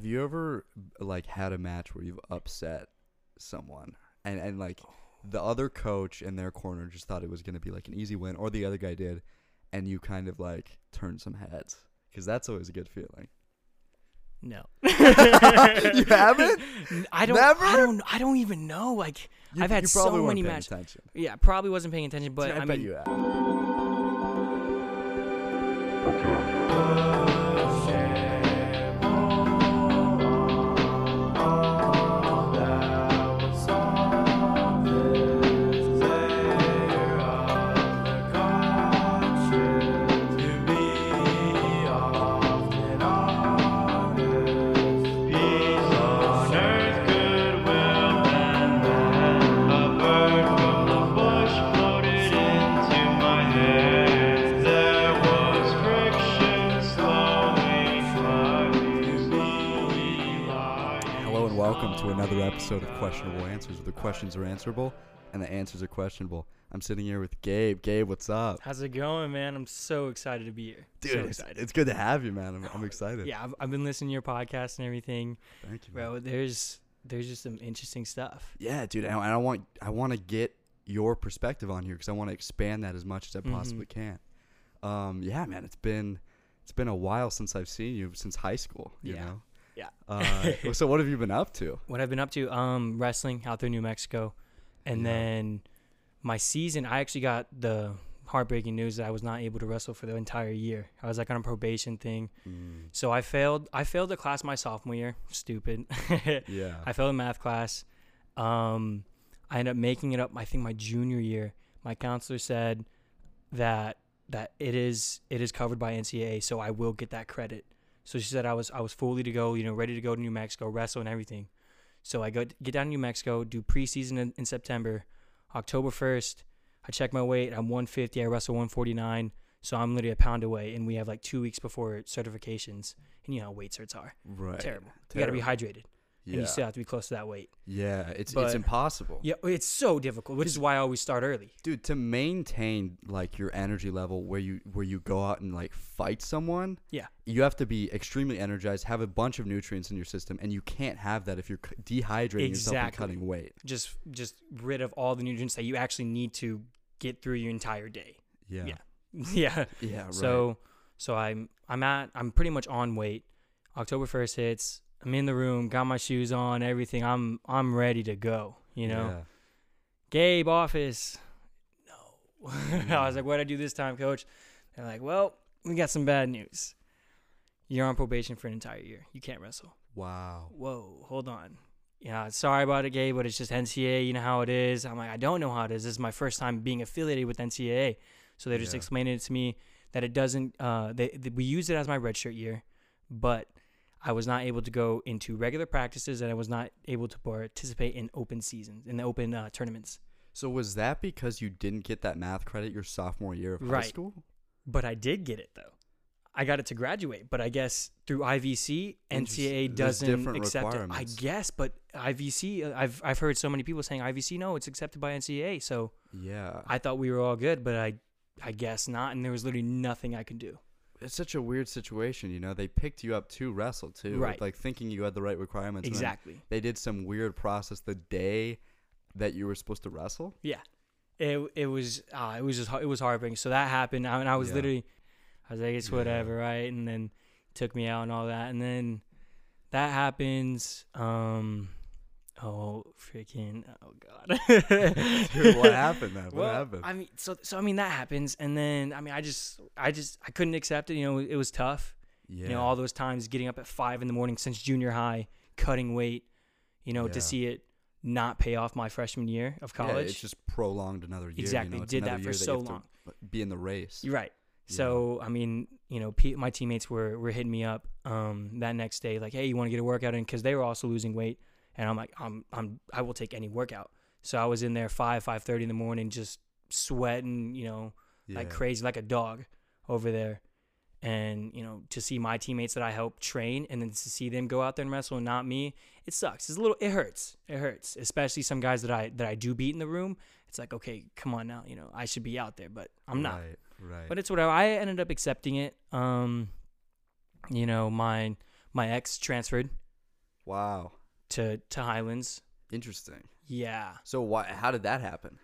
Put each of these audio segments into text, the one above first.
Have you ever like had a match where you've upset someone and and like the other coach in their corner just thought it was going to be like an easy win or the other guy did and you kind of like turned some heads cuz that's always a good feeling. No. you haven't? I don't. Never? I don't. I don't even know. Like You, I've had so many matches. attention. Yeah, probably wasn't paying attention, but See, I, I, bet mean, you have. Episode of Questionable Answers, where the questions are answerable and the answers are questionable. I'm sitting here with Gabe. Gabe, what's up? how's it going, man? I'm so excited to be here. Dude, so it's, excited. it's good to have you, man. I'm, I'm excited. yeah, I've, I've been listening to your podcast and everything, Thank you, man. bro. There's there's just some interesting stuff. Yeah, dude, and I, I want I want to get your perspective on here because I want to expand that as much as I Mhm. possibly can. Um, yeah, man, it's been it's been a while since I've seen you since high school. You Yeah. know. Yeah. Uh, so what have you been up to? What I've been up to, um, wrestling out there in New Mexico, and Yeah. then my season. I actually got the heartbreaking news that I was not able to wrestle for the entire year. I was like on a probation thing, Mm, so I failed. I failed the class my sophomore year. Stupid. yeah. I failed in math class. Um, I ended up making it up. I think my junior year. My counselor said that that it is it is covered by NCAA, so I will get that credit. So she said I was I was fully to go, you know, ready to go to New Mexico, wrestle and everything. So I go get down to New Mexico, do preseason in, in September. October first, I check my weight. I'm 150. I wrestle 149. So I'm literally a pound away, and we have like two weeks before certifications. And you know how weight certs are right. terrible. You got to be hydrated, Yeah. and you still have to be close to that weight. yeah. It's But- it's impossible. Yeah, it's so difficult, which is why I always start early. Dude, to maintain like your energy level where you where you go out and like fight someone, Yeah. you have to be extremely energized, have a bunch of nutrients in your system, and you can't have that if you're dehydrating yourself and Exactly. cutting weight. Just just rid of all the nutrients that you actually need to get through your entire day. Yeah. Yeah. yeah. Yeah. Right. So so I'm I'm at I'm pretty much on weight. October first hits. I'm in the room, got my shoes on, everything. I'm I'm ready to go. You know, Yeah. Gabe office. No. I was like, what would I do this time, coach? They're like, well, we got some bad news. You're on probation for an entire year. You can't wrestle. Wow. whoa, hold on. Yeah, sorry about it, Gabe, but it's just NCAA. You know how it is. I'm like, I don't know how it is. This is my first time being affiliated with NCAA. So they're just Yeah. explaining it to me that it doesn't. Uh, they, they we use it as my redshirt year, but I was not able to go into regular practices, and I was not able to participate in open seasons, in the open uh, tournaments. So was that because you didn't get that math credit your sophomore year of high Right. school? But I did get it though. I got it to graduate, but I guess through IVC. NCAA doesn't accept it. I guess, but IVC, uh, I've I've heard so many people saying IVC, no, it's accepted by NCAA. So Yeah. I thought we were all good, but I I guess not, and there was literally nothing I could do. It's such a weird situation, you know. They picked you up to wrestle too, Right. Like thinking you had the right requirements. Exactly. They did some weird process the day that you were supposed to wrestle. Yeah. It it was uh, it was just it was heartbreaking. So that happened, I, and I was Yeah. literally, I was like, it's Yeah. whatever, right? And then took me out and all that, and then that happens. Um, oh freaking, oh god, Dude, what happened then? What well, happened? I mean, so so I mean that happens, and then I mean I just I just I couldn't accept it. You know, it was tough. yeah. You know, all those times getting up at five in the morning since junior high, cutting weight. You know, Yeah. to see it not pay off my freshman year of college. Yeah, it's just prolonged another year. Exactly, You know? Did that for so long. Be in the race. You're right. So I mean, you know, my teammates were were hitting me up um, that next day, like, "Hey, you want to get a workout in?" Because they were also losing weight, and I'm like, "I'm I'm I will take any workout." So I was in there five five thirty in the morning, just sweating, you know, like crazy, like a dog over there. And you know, to see my teammates that I helped train, and then to see them go out there and wrestle, and not me, it sucks. It's a little, it hurts. It hurts, especially some guys that I that I do beat in the room. It's like, okay, come on now, you know, I should be out there, but I'm not. Right, right. But it's whatever. I ended up accepting it. Um, you know, my my ex transferred Wow. To to Highlands. Interesting. Yeah. So why? How did that happen?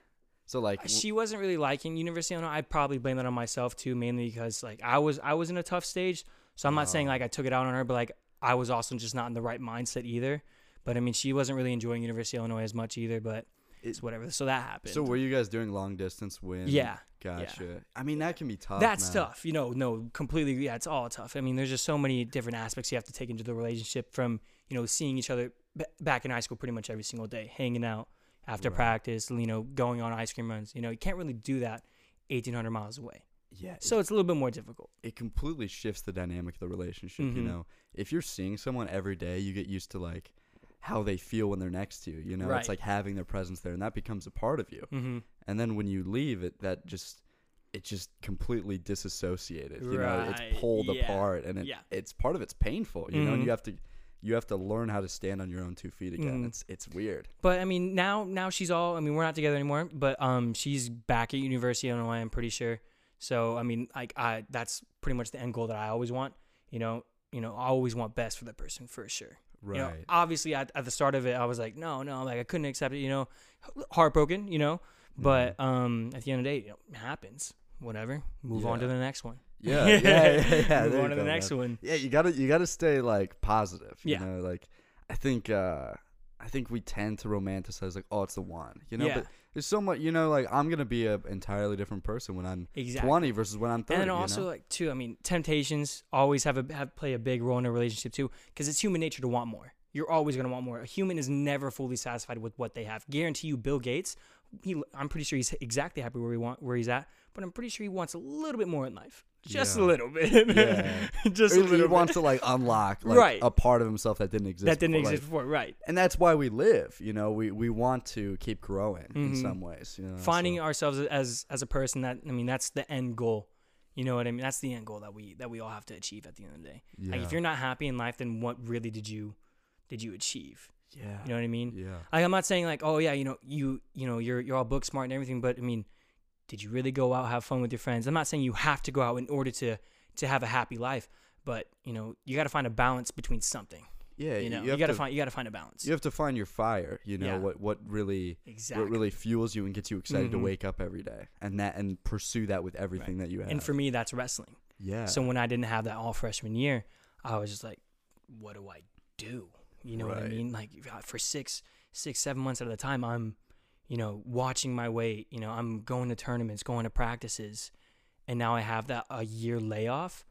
So like, uh, she wasn't really liking University of Illinois. I'd probably blame that on myself too, mainly because like I was I was in a tough stage. So I'm not saying Oh. like I took it out on her, but like I was also just not in the right mindset either. But I mean, she wasn't really enjoying University of Illinois as much either. But it's whatever. So that happened. so were you guys doing long distance when? yeah, Gotcha. I mean, that can be tough. that's man. tough. You know, no, completely. Yeah, it's all tough. I mean, there's just so many different aspects you have to take into the relationship from you know seeing each other b- back in high school pretty much every single day, hanging out after Right. practice, you know, going on ice cream runs. You know, you can't really do that 1,800 miles away. Yeah. So it's a little bit more difficult. it completely shifts the dynamic of the relationship. You Mhm. know, if you're seeing someone every day, you get used to like how they feel when they're next to you. You know, Right. it's like having their presence there, and that becomes a part of you. Mm-hmm. And then when you leave, it that just it just completely disassociated. You know, Right, it's pulled yeah, apart, and it, yeah. it's part of it's painful. You know, and Mhm. you have to you have to learn how to stand on your own two feet again. Mhm. It's it's weird. But I mean, now now she's all. I mean, we're not together anymore. But um, she's back at University of Illinois. I'm pretty sure. So I mean, like I that's pretty much the end goal that I always want. You know, you know, I always want best for the person for sure. Right. You know, obviously at, at the start of it, I was like, no, no, like I couldn't accept it. You know, heartbroken. You know, but um, at the end of the day, you know, it happens. Whatever. Move on to the next one. yeah, yeah, yeah, yeah. Move on to the next man. one. Yeah, you gotta you gotta stay like positive. You Yeah. know, like I think uh I think we tend to romanticize like, oh, it's the one. You know, Yeah. but there's so much. You know, like I'm gonna be a entirely different person when I'm Exactly. 20 versus when I'm 30. and then you also know? like too i mean temptations always have a have play a big role in a relationship too because it's human nature to want more you're always going to want more a human is never fully satisfied with what they have guarantee you bill gates he, i'm pretty sure he's exactly happy where he want where he's at but i'm pretty sure he wants a little bit more in life just Yeah. a little bit Yeah. just Or a he little wants to like unlock like Right. a part of himself that didn't exist. that didn't before, like- exist before right and that's why we live. You know, we we want to keep growing in Mhm. some ways. You know, finding so- ourselves as as a person that i mean that's the end goal you know what i mean that's the end goal that we that we all have to achieve at the end of the day like if you're not happy in life then what really did you did you achieve yeah, you know what i mean yeah, Like I'm not saying like, oh yeah, you know, you you know, you're you're all book smart and everything, but I mean, did you really go out have fun with your friends? I'm not saying you have to go out in order to to have a happy life, but you know, you got to find a balance between something. yeah. You know, you, have got to to find you got to find a balance. you have to find your fire. You know Yeah. what what really exactly. what really fuels you and gets you excited to Mhm. wake up every day and that and pursue that with everything that you have. and for me, that's wrestling. yeah, So when I didn't have that all freshman year, I was just like, what do I do? You know what I mean? Like for six, six, seven months at a time, I'm, you know, watching my weight. You know, I'm going to tournaments, going to practices, and now I have that a year layoff.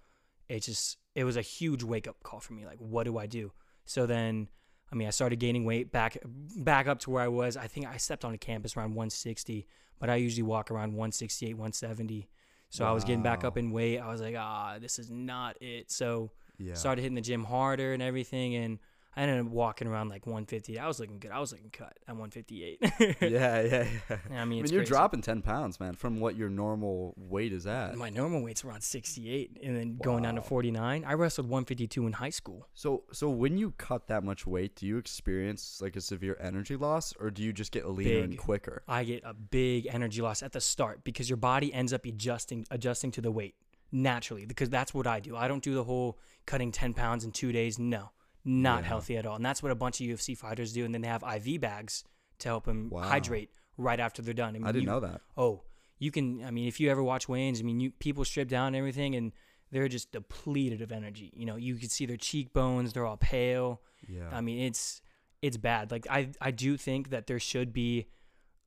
It just, it was a huge wake up call for me. Like, what do I do? So then, I mean, I started gaining weight back, back up to where I was. I think I stepped onto campus around 160, but I usually walk around 168, 170. So I was getting back up in weight. I was like, ah, this is not it. So yeah. started hitting the gym harder and everything, and I ended up walking around like 150. I was looking good. I was looking cut at 158. yeah, yeah, yeah. I mean, I mean, you're crazy. dropping ten pounds, man, from what your normal weight is at. My normal weight's around 68, and then going down to 49. I wrestled 152 in high school. So, so when you cut that much weight, do you experience like a severe energy loss, or do you just get leaner and quicker? I get a big energy loss at the start because your body ends up adjusting adjusting to the weight naturally because that's what I do. I don't do the whole cutting 10 pounds in two days. No, not Yeah. healthy at all. And that's what a bunch of UFC fighters do. And then they have IV bags to help them Wow. hydrate right after they're done. I didn't you- know that. Oh, you can. I mean, if you ever watch weigh-ins, I mean, you people strip down and everything, and they're just depleted of energy. You know, you can see their cheekbones; they're all pale. Yeah. I mean, it's it's bad. Like I I do think that there should be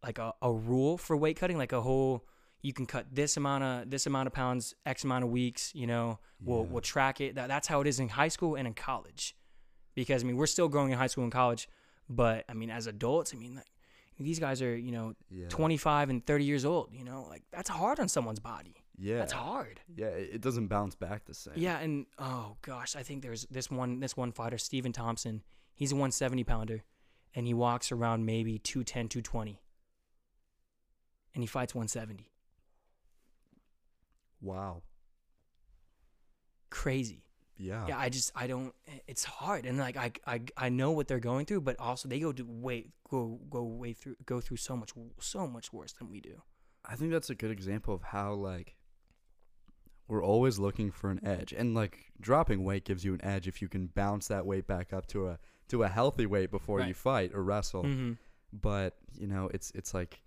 like a, a rule for weight cutting, like a whole you can cut this amount of this amount of pounds, X amount of weeks. You know, we'll Yeah. we'll track it. That, that's how it is in high school and in college, because I mean we're still growing in high school and college, but I mean as adults, I mean like these guys are you know yeah. 25 and 30 years old. You know, like that's hard on someone's body. Yeah. That's hard. Yeah. It, doesn't bounce back the same. Yeah, and oh gosh, I think there's this one this one fighter, Stephen Thompson. He's a 170 pounder, and he walks around maybe 210, 220, and he fights 170. Wow. Crazy. Yeah. Yeah, I just I don't. It's hard, and like I I I know what they're going through, but also they go to way go go way through go through so much so much worse than we do. I think that's a good example of how like we're always looking for an edge, and like dropping weight gives you an edge if you can bounce that weight back up to a to a healthy weight before you fight or wrestle. hmm But you know, it's it's like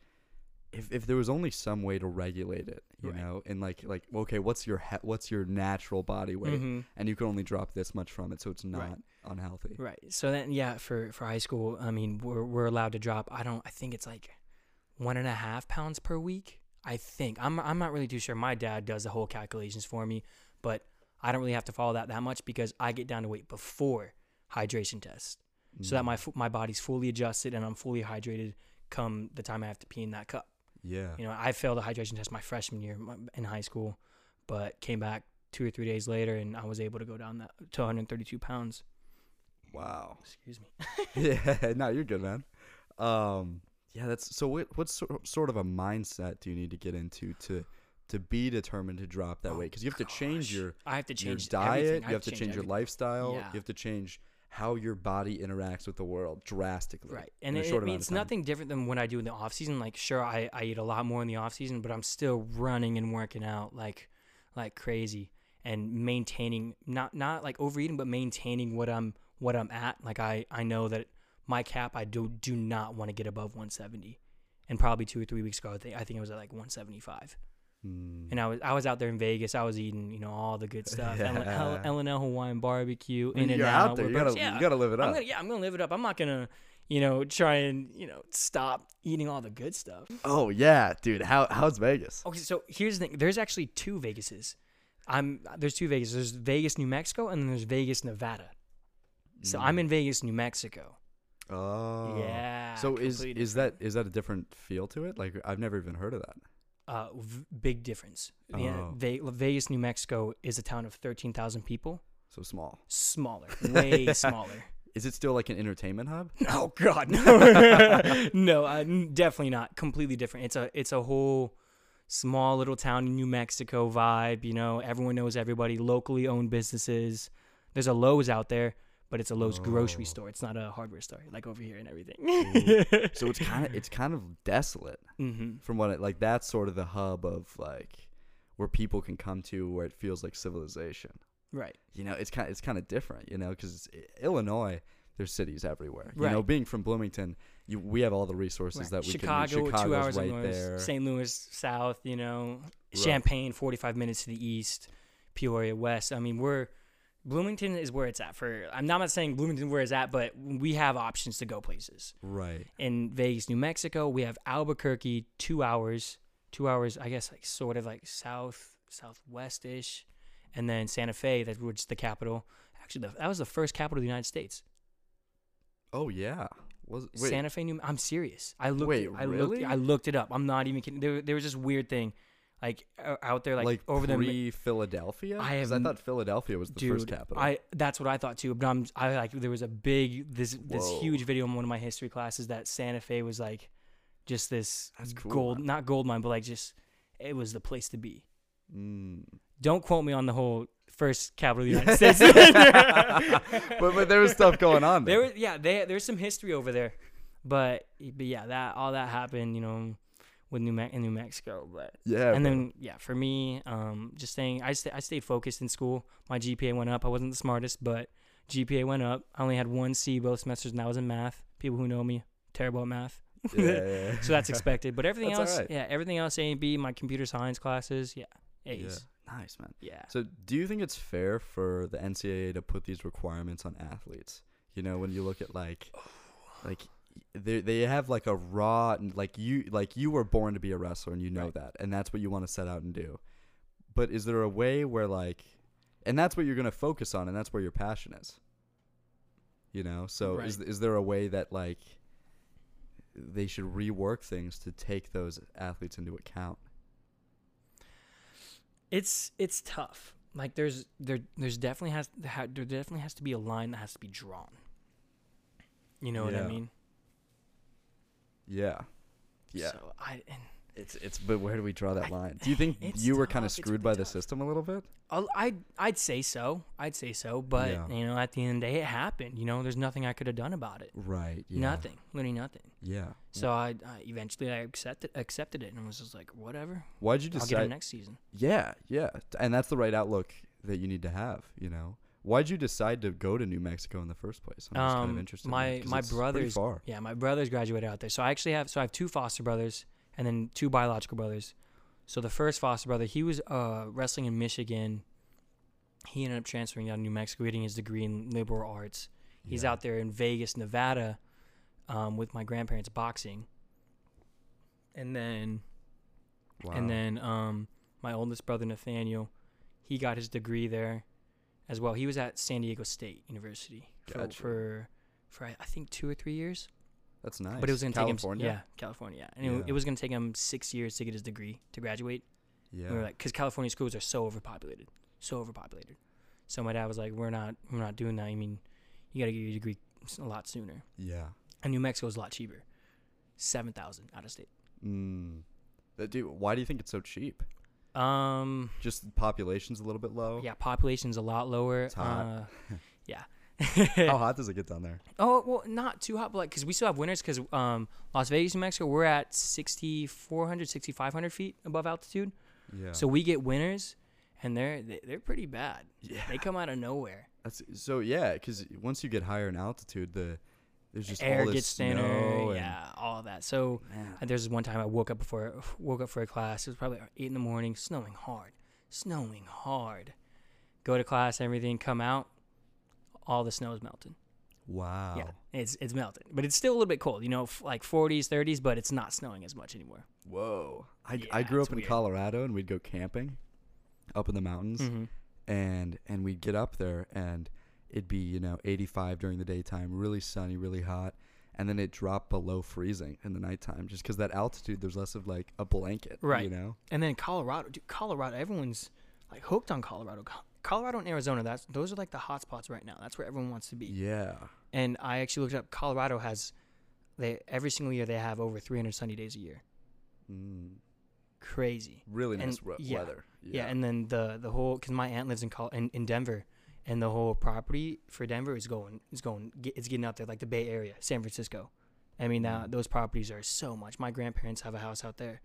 if if there was only some way to regulate it, you Right. know, and like like okay, what's your he- what's your natural body weight, hmm and you can only drop this much from it, so it's not Right. unhealthy. Right. So then, yeah, for for high school, I mean, we're we're allowed to drop. I don't. I think it's like one and a half pounds per week. I think. I'm I'm not really too sure. My dad does the whole calculations for me, but I don't really have to follow that that much because I get down to weight before hydration test, so that Mm. my my body's fully adjusted and I'm fully hydrated come the time I have to pee in that cup. Yeah. You know, I failed a hydration test my freshman year in high school, but came back two or three days later and I was able to go down that to 132 pounds. Wow. Excuse me. yeah, no, you're good, man. Um, yeah, that's so. What what sort sort of a mindset do you need to get into to to be determined to drop that Oh, weight? Because you have to change your I have to change your diet. You have to change, your lifestyle. Yeah. You have to change how your body interacts with the world drastically. Right. And it, short I mean, amount of it's nothing different than what I do in the off season. Like, sure, I, I eat a lot more in the off season, but I'm still running and working out like like crazy and maintaining not not like overeating, but maintaining what I'm what I'm at. Like I I know that my cap I do do not want to get above 170. And probably two or three weeks ago, I think I think it was at like 175. Mm. And I was I was out there in Vegas. I was eating you know all the good stuff. L- L- Yeah. L&L Hawaiian barbecue. In and you're out. out there. You gotta yeah, you gotta live it I'm up. gonna, yeah, I'm gonna live it up. I'm not gonna, you know, try and you know stop eating all the good stuff. Oh yeah, dude. How how's Vegas? Okay, so here's the thing. There's actually two Vegases. I'm there's two Vegas. There's Vegas, New Mexico, and then there's Vegas, Nevada. So I'm in Vegas, New Mexico. Mm. Oh. yeah. So is is that is that a different feel to it? Like I've never even heard of that. Uh, v- big difference? Yeah, Oh. Ve- Vegas, New Mexico is a town of thirteen thousand people. So small. Smaller, way smaller. Is it still like an entertainment hub? Oh God, no, no, uh, definitely not. Completely different. It's a it's a whole small little town in New Mexico vibe. You know, everyone knows everybody. Locally owned businesses. There's a Lowe's out there, but it's a Lowe's grocery Oh. store. It's not a hardware store like over here and everything. So it's kind of it's kind of desolate hmm from what it like. That's sort of the hub of like where people can come to where it feels like civilization. right. You know, it's kind it's kind of different. You know, because Illinois, there's cities everywhere. You know, being from Bloomington, you we have all the resources right. that we Chicago, can. Chicago's two hours right north. there. St. Louis south. You know, Right. Champaign, forty-five minutes to the east. Peoria west. I mean, we're Bloomington is where it's at. For I'm not saying Bloomington where it's at, but we have options to go places. Right. in Vegas, New Mexico. We have Albuquerque, two hours, two hours, I guess, like sort of like south, southwest ish, and then Santa Fe, that which is the capital. Actually, the, that was the first capital of the United States. Oh yeah. Was wait. Santa Fe, New. I'm serious. I looked. Wait, I really? looked. I looked it up. I'm not even kidding. There, there was this weird thing, like out there, like, over the. pre Philadelphia. I have I thought Philadelphia was the Dude, first capital. I that's what I thought too. But I'm I like there was a big this this huge video in one of my history classes that Santa Fe was like just this cool, gold man. not gold mine but like just it was the place to be. Mm. Don't quote me on the whole first capital of the United States. but but there was stuff going on there. there was yeah they, there's some history over there, but but yeah that all that happened you know with New Me- in New Mexico but yeah. and bro. then yeah, for me, um, just staying, I sta I stayed focused in school. My GPA went up. I wasn't the smartest, but GPA went up. I only had one C both semesters, and that was in math. People who know me, terrible at math. yeah, yeah, yeah. so that's expected. But everything else, alright. yeah, everything else A and B. My computer science classes, yeah, A's. Nice man. Yeah. So, do you think it's fair for the NCAA to put these requirements on athletes? You know, when you look at like, like they they have like a raw like you like you were born to be a wrestler and you know Right. that and that's what you want to set out and do. But is there a way where like, and that's what you're gonna focus on and that's where your passion is. You know, so is is there a way that like they should rework things to take those athletes into account? It's it's tough. Like there's there there's definitely has there definitely has to be a line that has to be drawn. You know what I mean? Yeah. Yeah. So I and It's it's but where do we draw that line? Do you think you were kind of screwed by the system a little bit? I'll, I'd I'd say so. I'd say so. But Yeah. you know, at the end of the day, it happened. You know, there's nothing I could have done about it. Right. Yeah. Nothing. Literally nothing. Yeah. So I, I eventually I accepted accepted it and was just like, whatever. Why'd you I'll get decide? it next season. Yeah, yeah, and that's the right outlook that you need to have. You know, why'd you decide to go to New Mexico in the first place? I'm just kind of Um, interested. in my my it's brothers, far. yeah, my brothers graduated out there. So I actually have so I have two foster brothers and then two biological brothers. So the first foster brother, he was uh wrestling in Michigan. He ended up transferring out to New Mexico, getting his degree in liberal arts. He's Yeah. out there in Vegas, Nevada, um, with my grandparents boxing. And then Wow. and then um, my oldest brother Nathaniel, he got his degree there, as well. He was at San Diego State University for Gotcha. for, for I think two or three years. that's nice. But it was gonna California. take him, yeah, California, yeah, and It, Yeah. it was gonna take him six years to get his degree to graduate. Yeah. We were like, because California schools are so overpopulated, so overpopulated. So my dad was like, we're not, we're not doing that. I mean, you gotta get your degree a lot sooner. yeah. And New Mexico is a lot cheaper, seven thousand out of state. Mm. Dude, why do you think it's so cheap? Um, Just population's a little bit low. yeah, population's a lot lower. It's hot. Uh, yeah. How hot does it get down there? Oh well, not too hot, but like because we still have winters. Because um, Las Vegas, New Mexico, we're at 6,400, 6,500 feet above altitude. Yeah. So we get winters, and they're they- they're pretty bad. yeah. They come out of nowhere. That's so yeah, because once you get higher in altitude, the there's just Air all this gets snow thinner. Yeah, all that. So Man. there's one time I woke up before woke up for a class. It was probably eight in the morning, snowing hard, snowing hard. Go to class, everything come out, all the snow is melted. Wow. Yeah, it's it's melted, but it's still a little bit cold. You know, f- like 40s, 30s, but it's not snowing as much anymore. Whoa. I, Yeah, I grew up in weird. Colorado and we'd go camping up in the mountains hmm and and we'd get up there and it'd be, you know, 85 during the daytime, really sunny, really hot, and then it dropped below freezing in the nighttime just cuz that altitude there's less of like a blanket, Right. you know. And then Colorado, dude, Colorado, everyone's like hooked on Colorado. Colorado and Arizona, that's those are like the hot spots right now. That's where everyone wants to be. Yeah. And I actually looked up. Colorado has they every single year they have over 300 sunny days a year. Mm. Crazy. Really And- nice we- yeah. weather. Yeah. and then the the whole because my aunt lives in Col- in, in Denver, and the whole property for Denver is going is going it's getting out there like the Bay Area, San Francisco. I mean, now Mm. those properties are so much. My grandparents have a house out there,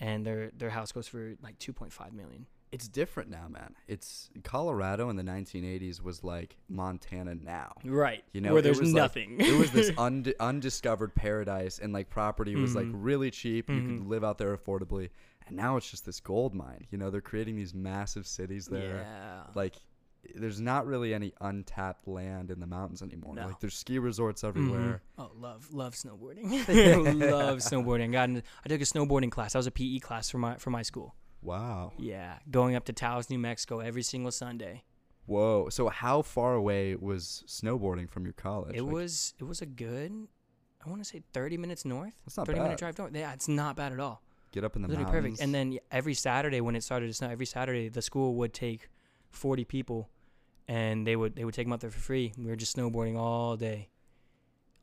and their their house goes for like 2.5 million. it's different now, man. It's Colorado in the 1980s was like Montana now. Right. You know, where there's was like- nothing. it was this und- undiscovered paradise and like property was like Mhm. really cheap you could Mhm. live out there affordably and now it's just this gold mine you know they're creating these massive cities there Yeah. like there's not really any untapped land in the mountains anymore No. like there's ski resorts Mhm. everywhere Oh, love love snowboarding. love snowboarding. Got in, I took a snowboarding class. That was a PE class for my for my school. wow Yeah, going up to Taos, New Mexico every single Sunday. whoa so how far away was snowboarding from your college It Like, was it was a good, I want to say 30 minutes north. That's not 30 bad. minute drive north. Yeah, it's not bad at all. get up in the Literally mountains perfect. And then every Saturday when it started to snow, every Saturday the school would take 40 people, and they would they would take them up there for free. We were just snowboarding all day,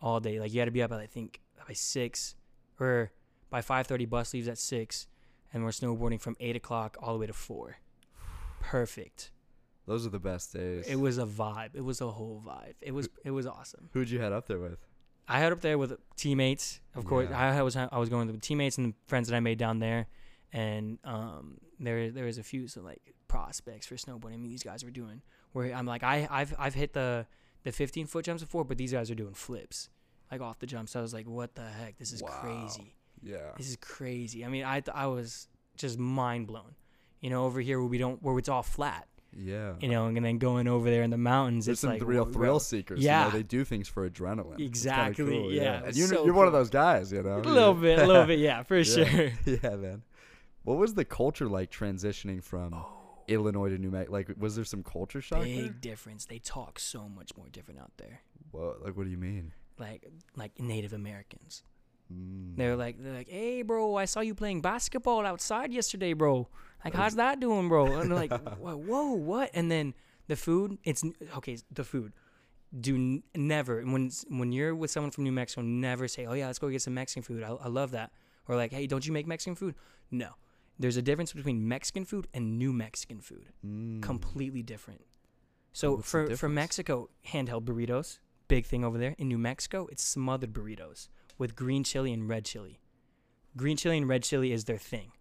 all day. Like you had to be up at I think by six, or by 5:30 bus leaves at six, and we're snowboarding from eight o'clock all the way to four. Perfect. those are the best days It was a vibe. It was a whole vibe. It was it was awesome. who'd you head up there with I had up there with teammates, of course. Yeah. I was I was going with teammates and friends that I made down there, and um, there there was a few so like prospects for snowboarding. I mean, these guys were doing where I'm like I I've I've hit the the 15 foot jumps before, but these guys are doing flips like off the jumps. I was like, what the heck? This is Wow. crazy. yeah This is crazy. I mean, I th- I was just mind blown. You know, over here where we don't where it's all flat. yeah You know, and then going over there in the mountains, There's it's some like real thrill seekers. Yeah. You know, they do things for adrenaline. Exactly, cool, yeah, And it's you, so you're one of those guys, you know. A little bit, a little bit, yeah, for Yeah. sure. yeah, man. What was the culture like transitioning from Illinois to New Mexico? Like, was there some culture shock Big there? difference. They talk so much more different out there. Whoa, like, what do you mean? Like like Native Americans. Mm. They're like they're like, hey bro, I saw you playing basketball outside yesterday, bro. Like how's that doing, bro? And they're like, whoa, whoa, what? And then the food, it's okay. The food. Do n- never when when you're with someone from New Mexico, never say, oh yeah, let's go get some Mexican food. I, I love that. or like, hey, don't you make Mexican food? No, there's a difference between Mexican food and New Mexican food. Mm. Completely different. So What's for for? Mexico, handheld burritos, big thing over there. In New Mexico, it's smothered burritos with green chili and red chili. Green chili and red chili is their thing.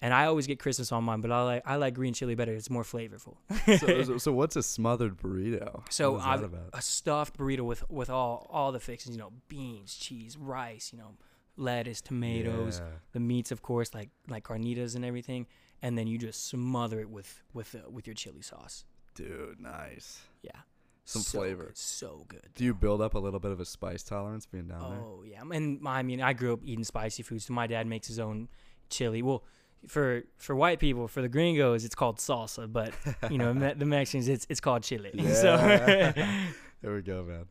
And I always get Christmas on mine, but I like I like green chili better. It's more flavorful. so, so, so what's a smothered burrito? So what is that about? a stuffed burrito with with all all the fixings, you know, beans, cheese, rice, you know, lettuce, tomatoes, Yeah. the meats, of course, like like carnitas and everything, and then you just smother it with with uh, with your chili sauce. Dude, nice. Yeah, Some so flavor. good, so good. Do you build up a little bit of a spice tolerance being down there? Oh yeah, and I mean, I grew up eating spicy foods. So my dad makes his own chili. Well, for for white people, for the gringos, it's called salsa, but you know, the Mexicans, it's it's called chili. So Yeah. there we go, man.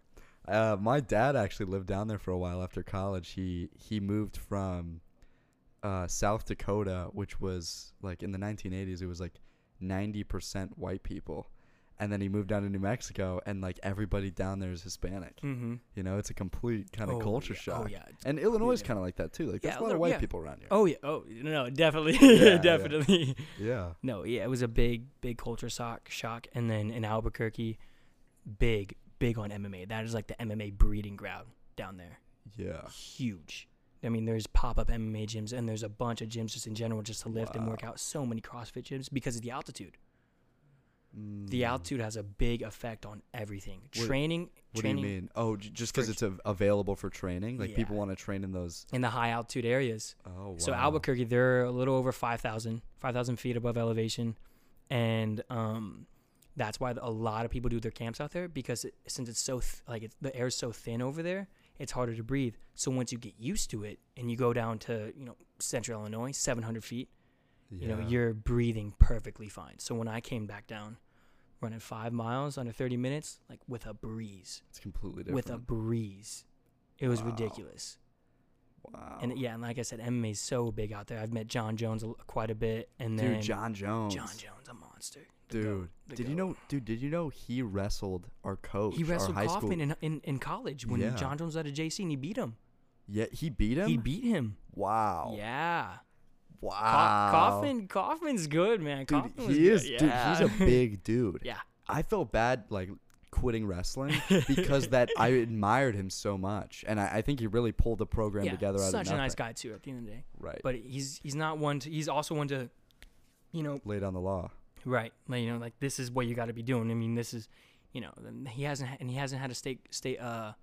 Uh, my dad actually lived down there for a while after college. He he moved from uh, South Dakota, which was like in the 1980s. It was like 90% white people, and then he moved down to New Mexico, and like everybody down there is Hispanic. hmm You know, it's a complete kind of Oh, culture yeah. shock. Oh yeah. And Illinois is kind of like that too. Like there's Yeah, a lot of white people around here. Oh yeah. Oh no, definitely, definitely. Yeah. No, yeah, it was a big, big culture shock. Shock, and then in Albuquerque, big, big on MMA. That is like the MMA breeding ground down there. Yeah. Huge. I mean, there's pop up MMA gyms, and there's a bunch of gyms just in general, just to lift and work out. So many CrossFit gyms because of the altitude. The Mm. altitude has a big effect on everything. What- training, What training do you mean? Oh, j- just because it's av- available for training. Like people want to train in those. in the high altitude areas. Oh, wow. So Albuquerque, they're a little over 5,000, 5,000 feet above elevation, and um, that's why a lot of people do their camps out there because it, since it's so th- like it's, the air's so thin over there, it's harder to breathe. So once you get used to it and you go down to you know central Illinois, 700 feet, you know you're breathing perfectly fine. So when I came back down, running five miles under 30 minutes, like with a breeze, It's completely different. with a breeze, it was Wow. ridiculous. wow. And yeah, and like I said, MMA is so big out there. I've met Jon Jones a quite a bit, and then dude, Jon Jones. Jon Jones, a monster. Dude, the did you know? Dude, did you know he wrestled our coach? he wrestled our high Kaufman school. in, in in college when Yeah. Jon Jones was at a JC and he beat him. Yeah, he beat him. He beat him. Wow. Yeah. Ka- Wow. Kaufman, Kaufman's good, man. Dude, Kaufman he good. is. Dude, Yeah. he's a big dude. yeah. I felt bad like quitting wrestling because that I admired him so much, and I, I think he really pulled the program yeah. together out Such of a nice guy too. At the end of the day, Right. but he's he's not one to. He's also one to, you know, Lay down the law. Right. Like, you know, like this is what you got to be doing. I mean, this is, you know, he hasn't ha- and he hasn't had a state state uh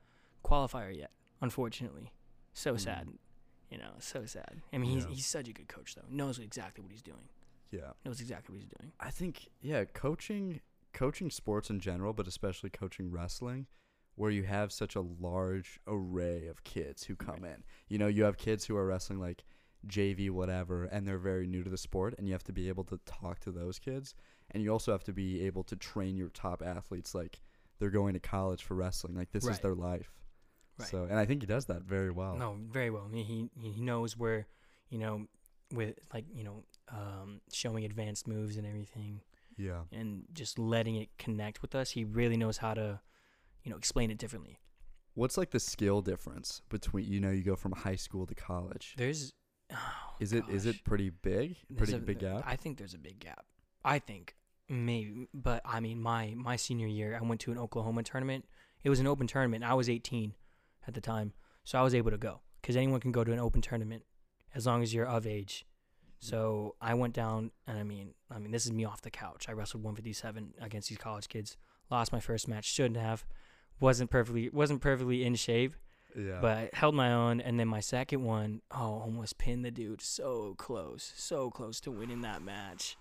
qualifier yet, unfortunately. So Mm. sad. You know, so sad. I mean, he's Yeah. he's such a good coach though. Knows exactly what he's doing. Yeah. Knows exactly what he's doing. I think yeah, coaching coaching sports in general, but especially coaching wrestling, where you have such a large array of kids who come in. You know, you have kids who are wrestling like JV whatever and they're very new to the sport and you have to be able to talk to those kids and you also have to be able to train your top athletes like they're going to college for wrestling. Like this is Right. their life. Right. So, and I think he does that very well. No, very well. I mean, he he knows where, you know, with like you know, um, showing advanced moves and everything, Yeah. and just letting it connect with us. He really knows how to, you know, explain it differently. What's like the skill difference between you know you go from high school to college? There's, oh, Is it is gosh. it pretty big? Pretty a- big gap? I think there's a big gap. I think maybe, but I mean, my my senior year, I went to an Oklahoma tournament. It was an open tournament. I was 18 at the time, so I was able to go because anyone can go to an open tournament as long as you're of age. So I went down, and I mean, I mean, this is me off the couch. I wrestled 157 against these college kids. Lost my first match. Shouldn't have. Wasn't perfectly wasn't perfectly in shape. Yeah. But I held my own, and then my second one, oh, almost pinned the dude. So close, so close to winning that match,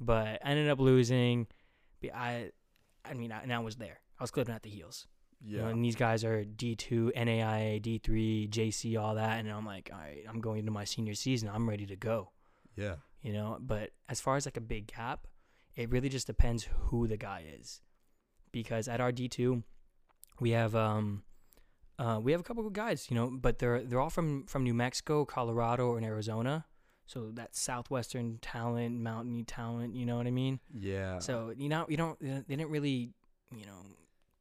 but I ended up losing. I, I mean, I, and I was there. I was clipping at the heels. You know, yeah. and these guys are D two, NAIA, D three, JC, all that, and I'm like, all right, I'm going into my senior season. I'm ready to go. yeah. You know, but as far as like a big gap, it really just depends who the guy is, because at our D two, we have um, uh, we have a couple of guys, you know, but they're they're all from from New Mexico, Colorado, and Arizona. So that southwestern talent, mountainy talent, you know what I mean? Yeah. So you know, you don't they didn't really, you know,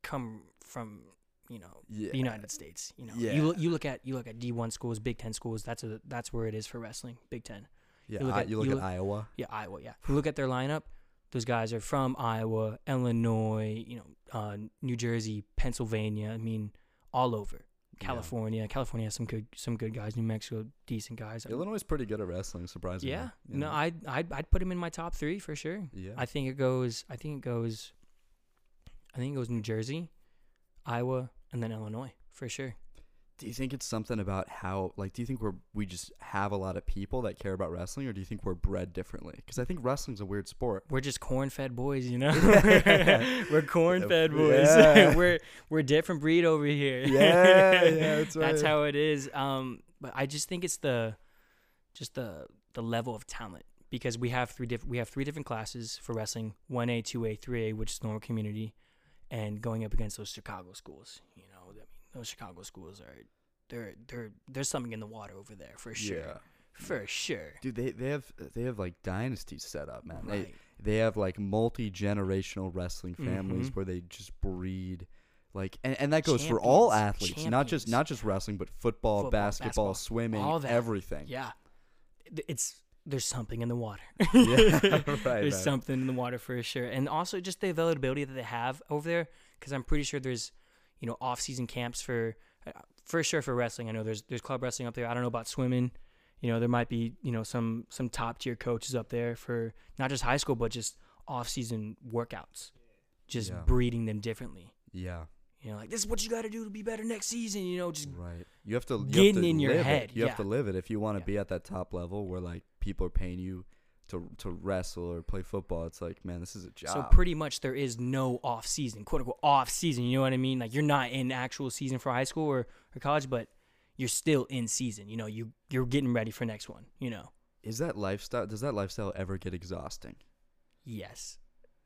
come from you know Yeah. the United States. You know, Yeah. you look you look at you look at D one schools, Big Ten schools. That's a that's where it is for wrestling. Big Ten. Yeah, you look I- at- you look you at Iowa. Yeah, Iowa. Yeah, you look at their lineup, those guys are from Iowa, Illinois, you know, uh, New Jersey, Pennsylvania. I mean, all over. Yeah. California. California has some good some good guys. New Mexico, decent guys. Illinois is pretty good at wrestling, surprisingly. Yeah. you No, know? I'd, I'd I'd put him in my top three for sure. yeah. I think it goes. I think it goes. I think it goes New Jersey, Iowa, and then Illinois for sure. Do you think it's something about how like do you think we're we just have a lot of people that care about wrestling or do you think we're bred differently because i think wrestling's a weird sport We're just corn-fed boys, you know. We're corn-fed boys. Yeah. we're we're a different breed over here. Yeah, yeah, that's That's how it is. Um, but I just think it's the, just the the level of talent because we have three different we have three different classes for wrestling: one A, two A, three A, which is normal community, and going up against those Chicago schools. You know, I mean, those Chicago schools are they're they're there's something in the water over there for sure, yeah for sure. dude they they have they have like dynasties set up man Right. they they have like multi-generational wrestling families Mhm. where they just breed like and, and that goes for all Champions. athletes not just not just wrestling but football, Football, basketball, basketball, swimming all that. everything Yeah, it's there's something in the water. Yeah, right, there's man. something in the water for sure, and also just the availability that they have over there. Because I'm pretty sure there's, you know, off-season camps for, uh, for sure for wrestling. I know there's there's club wrestling up there. I don't know about swimming. You know, there might be you know some some top tier coaches up there for not just high school but just off-season workouts, just Yeah. breeding them differently. yeah You know, like this is what you got to do to be better next season. You know, just Right. You have to you have Getting to in your live it. head, You have to live it if you want to Yeah. be at that top level where like people are paying you to to wrestle or play football. It's like, man, this is a job. So pretty much there is no off season, quote unquote off season. You know what I mean? Like you're not in actual season for high school or, or college, but you're still in season. You know, you you're getting ready for next one. You know. is that lifestyle does that lifestyle ever get exhausting? Yes.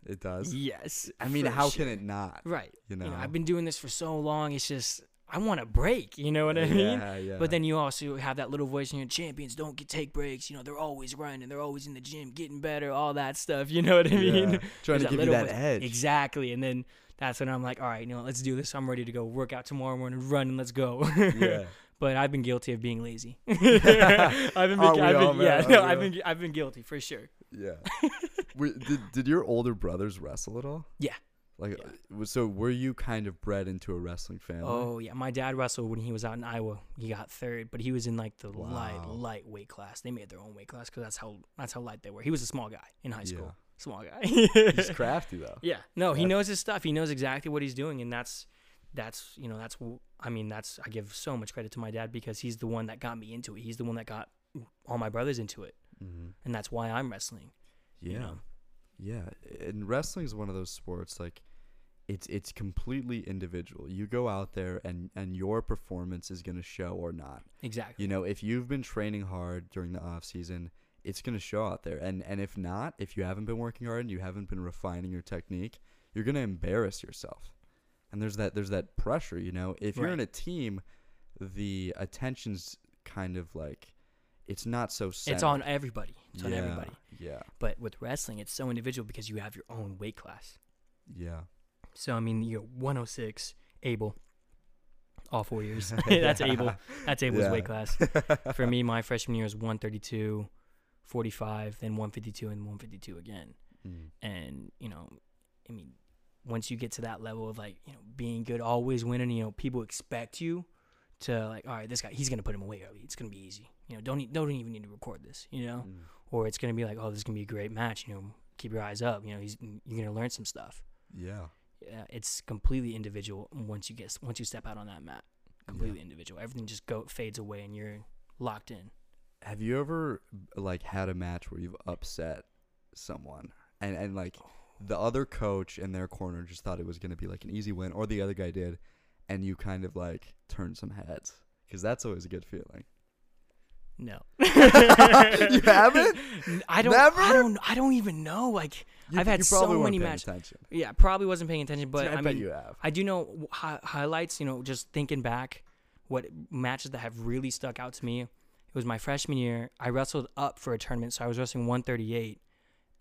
It does. Yes. I mean, how sure. can it not? Right. You You know. know, I've been doing this for so long. It's just I want a break. You know what I mean? Yeah, yeah. But then you also have that little voice in your champions don't get take breaks. You know, they're always running, they're always in the gym, getting better, all that stuff. You know what I mean? Yeah. trying There's to give you that voice- edge. Exactly. And then that's when I'm like, all right, you know, let's do this. I'm ready to go work out tomorrow morning, run, and let's go. Yeah. but I've been guilty of being lazy. I've been, I've all, been yeah, man? no, I've been I've been guilty for sure. Yeah. Did did your older brothers wrestle at all? Yeah. Like, Yeah. uh, so were you kind of bred into a wrestling family? Oh yeah, my dad wrestled when he was out in Iowa. He got third, but he was in like the light Wow. light weight class. They made their own weight class because that's how that's how light they were. He was a small guy in high school. Yeah. Small guy. He's crafty though. Yeah, no, he That's- knows his stuff. He knows exactly what he's doing, and that's that's you know that's I mean that's I give so much credit to my dad because he's the one that got me into it. He's the one that got all my brothers into it, Mm-hmm. and that's why I'm wrestling. Yeah. you know? Yeah, and wrestling is one of those sports like it's it's completely individual. You go out there and and your performance is going to show or not. Exactly. You know, if you've been training hard during the off season, it's going to show out there. And and if not, if you haven't been working hard and you haven't been refining your technique, you're going to embarrass yourself. And there's that there's that pressure, you know. If you're in a team, the attention's kind of like it's not so It's on everybody. It's on everybody. Yeah. But with wrestling, it's so individual because you have your own weight class. Yeah. So I mean, you're 106, able. All four years. That's able. That's Able's Yeah. weight class. For me, my freshman year was 132, 45, then 152, and 152 again. Mm. and you know i mean once you get to that level of like you know being good always winning you know people expect you to like all right this guy he's gonna put him away early it's gonna be easy you know don't don't even need to record this you know Mm. or it's gonna be like oh this is gonna be a great match you know keep your eyes up you know he's you're gonna learn some stuff Yeah. Yeah, it's completely individual once you get once you step out on that mat. Completely individual. Everything just go fades away and you're locked in. Have you ever like had a match where you've upset someone and and like oh. the other coach in their corner just thought it was going to be like an easy win or the other guy did and you kind of like turned some heads? Cuz that's always a good feeling. No You haven't? i don't Never? i don't i don't even know like You, I've had so many matches. attention. Yeah, probably wasn't paying attention, but I, I, bet mean, you have. I do know hi- highlights. You know, just thinking back, what matches that have really stuck out to me. It was my freshman year. I wrestled up for a tournament, so I was wrestling 138.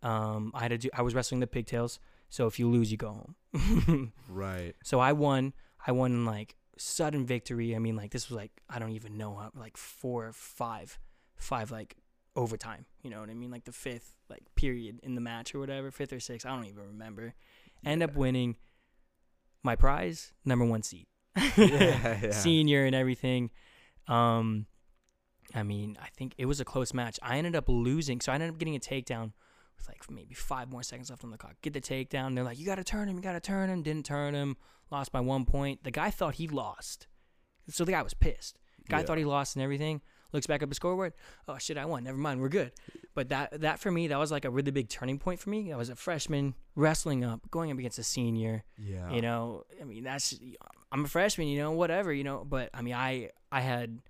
Um, I had to do. I was wrestling the pigtails. So if you lose, you go home. Right. so I won. I won like sudden victory. I mean, like this was like I don't even know how like four or five, five like overtime. You know what I mean? Like the fifth like period in the match or whatever, fifth or sixth. I don't even remember. End up winning my prize, number one seat, yeah, yeah. senior and everything. Um, I mean, I think it was a close match. I ended up losing, so I ended up getting a takedown with like maybe five more seconds left on the clock. Get the takedown. They're like, "You got to turn him. You got to turn him." Didn't turn him. Lost by one point. The guy thought he lost, so the guy was pissed. Guy Yeah. thought he lost and everything. Looks back up his scoreboard. Oh shit, I won. Never mind, we're good. But that that for me, that was like a really big turning point for me. I was a freshman wrestling up, going up against a senior. Yeah. You know, I mean, that's I'm a freshman. You know, whatever. You know, but I mean, I I had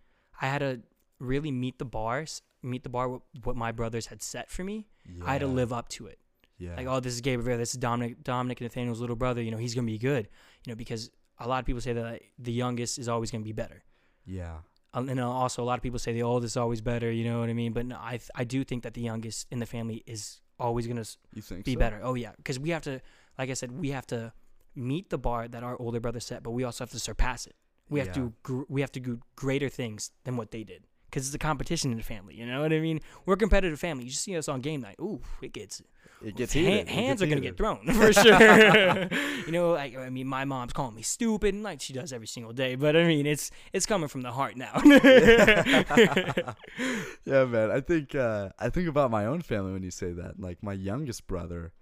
I had to really meet the bars, meet the bar what, what my brothers had set for me. I had to live up to it. Yeah. Like, oh, this is Gabe Rivera. This is Dominic Dominic Nathaniel's little brother. You know, he's gonna be good. You know, because a lot of people say that the youngest is always gonna be better. yeah. Um, and uh, also, a lot of people say the oldest is always better. You know what I mean? But no, I th- I do think that the youngest in the family is always You think be so? better. Oh yeah, because we have to, like I said, we have to meet the bar that our older brother set, but we also have to surpass it. We have Yeah. to gr- we have to do greater things than what they did. Because it's a competition in the family, you know what I mean? We're a competitive family. You just see us on game night. Ooh, it gets It gets heated. It hands gets are gonna get thrown for sure. you know, like I mean, my mom's calling me stupid, and like she does every single day. But I mean, it's it's coming from the heart now. yeah, man. I think uh, I think about my own family when you say that. Like my youngest brother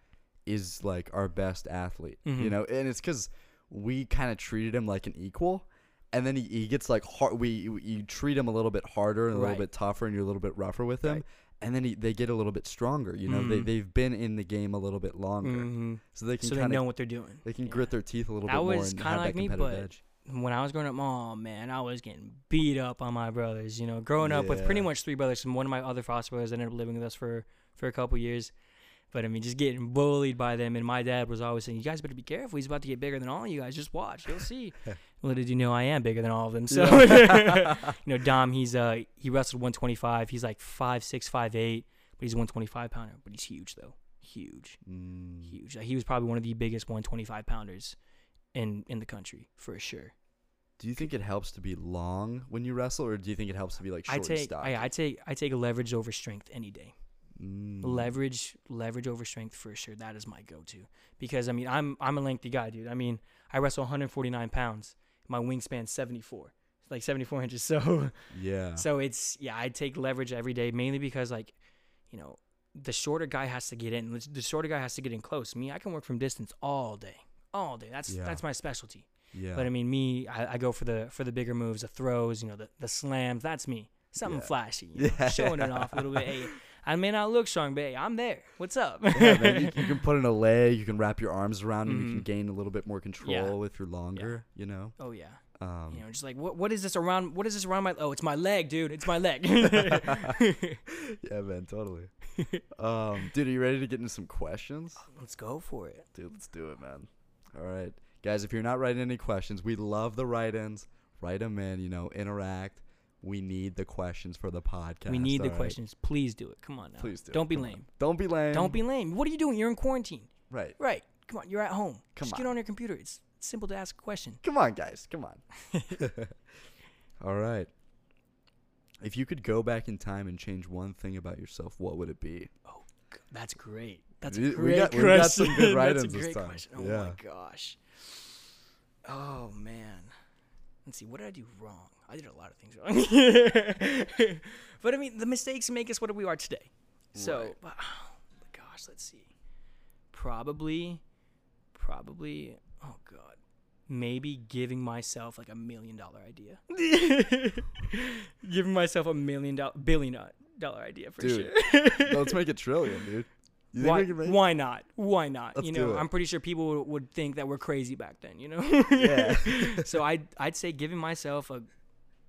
is like our best athlete, you Mhm. know, and it's because we kind of treated him like an equal. And then he, he gets like hard. We we- you treat him a little bit harder and a Right. little bit tougher, and you're a little bit rougher with him. Right. And then he, they get a little bit stronger. You know, they Mm. they've been in the game a little bit longer, hmm so they can So they kind of know what they're doing. they can Yeah. grit their teeth a little That bit more was and kinda have like that me, competitive but edge. when I was growing up, oh man, I was getting beat up on my brothers. You know, growing up with pretty Yeah. much three brothers, and one of my other foster brothers ended up living with us for for a couple years. But I mean, just getting bullied by them, and my dad was always saying, "You guys better be careful. He's about to get bigger than all you guys. Just watch, you'll see." Little did you know, I am bigger than all of them. So, you know, Dom, he's uh he wrestled 125. He's like five six, five eight, but he's a 125 pounder. But he's huge though, huge, Mm. huge. Like, he was probably one of the biggest 125 pounders in in the country for sure. Do you think it helps to be long when you wrestle, or do you think it helps to be like short I and take stocky? I, I take I take leverage over strength any day. Mm. Leverage leverage over strength for sure. That is my go-to because I mean I'm I'm a lengthy guy, dude. I mean I wrestle 149 pounds. My wingspan 74, like 74 inches. So Yeah. so it's yeah I take leverage every day mainly because like you know the shorter guy has to get in. The- shorter guy has to get in close. Me, I can work from distance all day, all day. That's Yeah. that's my specialty. yeah. But I mean, me, I, I go for the for the bigger moves, the throws, you know, the, the slams. That's me. Something Yeah. flashy, you know, Yeah. showing it off a little bit. Hey, I may not look strong, but hey, I'm there. What's up? yeah, man, you, you can put in a leg. You can wrap your arms around, and you can Mhm. gain a little bit more control Yeah. if you're longer. You know. oh yeah, Um, you know, just like what what is this around? What is this around my? Oh, it's my leg, dude. It's my leg. yeah, man, totally. um, dude, are you ready to get into some questions? Let's go for it. Dude, let's do it, man. All right, guys. If you're not writing any questions, we love the write-ins. Write them in. You know, interact. We need the questions for the podcast. we need the right? questions. Please do it. Come on now. Please do. Don't it. be Come on. lame. Don't be lame. Don't be lame. What are you doing? You're in quarantine. right. Right. Come on. You're at home. Come Just on. get on your computer. It's simple to ask a question. Come on, guys. Come on. All right. If you could go back in time and change one thing about yourself, what would it be? Oh, g- That's great. That's We- a we great got- we got some good That's write-ins this great time. question. Oh Yeah. my gosh. Oh man. Let's see. What did I do wrong? I did a lot of things wrong. but I mean, the mistakes make us what we are today. So, Right. but, oh, gosh, let's see. Probably, probably. Oh god. Maybe giving myself like a million dollar idea. giving myself a million dollar, billion do- dollar idea for Dude, sure. Let's make it trillion, dude. You Why, why not? Why not? Let's you know. I'm pretty sure people would, would think that we're crazy back then. You know. Yeah. so I'd I'd say giving myself a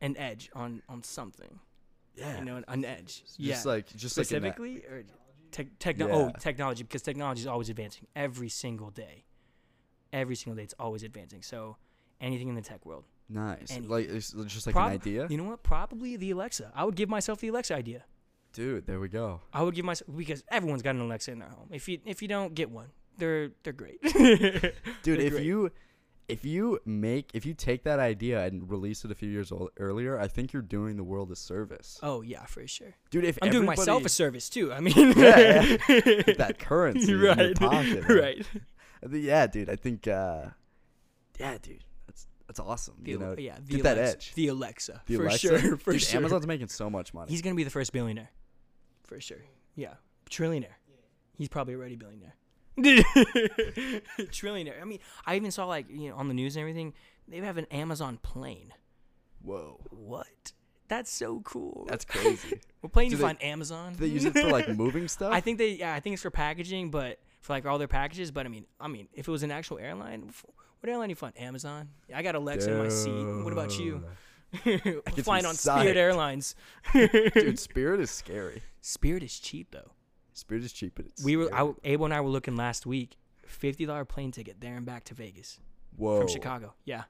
an edge on on something. Yeah. You know, an, an edge. just yeah. like just like specifically or tech techno- oh, Yeah. oh technology because technology is always advancing every single day. Every single day, it's always advancing. So anything in the tech world. nice. anything. Like it's just like Prob- an idea. You know what? Probably the Alexa. I would give myself the Alexa idea. Dude, there we go. I would give myself because everyone's got an Alexa in their home. If you if you don't get one, they're they're great. Dude, They're if great. you if you make if you take that idea and release it a few years old, earlier, I think you're doing the world a service, Oh yeah, for sure. dude. If I'm doing myself a service too. I mean, Yeah, get that currency in your right, pocket, right. Think- yeah, dude. I think, uh, yeah, dude. That's that's awesome. The, you know, yeah, the get that edge. The Alexa, The for Alexa? sure, for Dude, sure. Amazon's making so much money. He's gonna be the first billionaire, for sure. Yeah, trillionaire. He's probably already billionaire. Trillionaire. I mean, I even saw like you know on the news and everything. They have an Amazon plane. Whoa, What? That's so cool. that's crazy. what plane do you they- find Amazon? Do they use it for like moving stuff? I think they. Yeah, I think it's for packaging, but for like all their packages. But I mean, I mean, if it was an actual airline, what airline do you find? Amazon. I got Alexa in my seat. What about you? Flying on psyched. Spirit Airlines. Dude, Spirit is scary. Spirit is cheap though. Spirit is cheap, but it's We were, I, Abel and I were looking last week. Fifty dollar plane ticket there and back to Vegas Whoa. from Chicago. Yeah,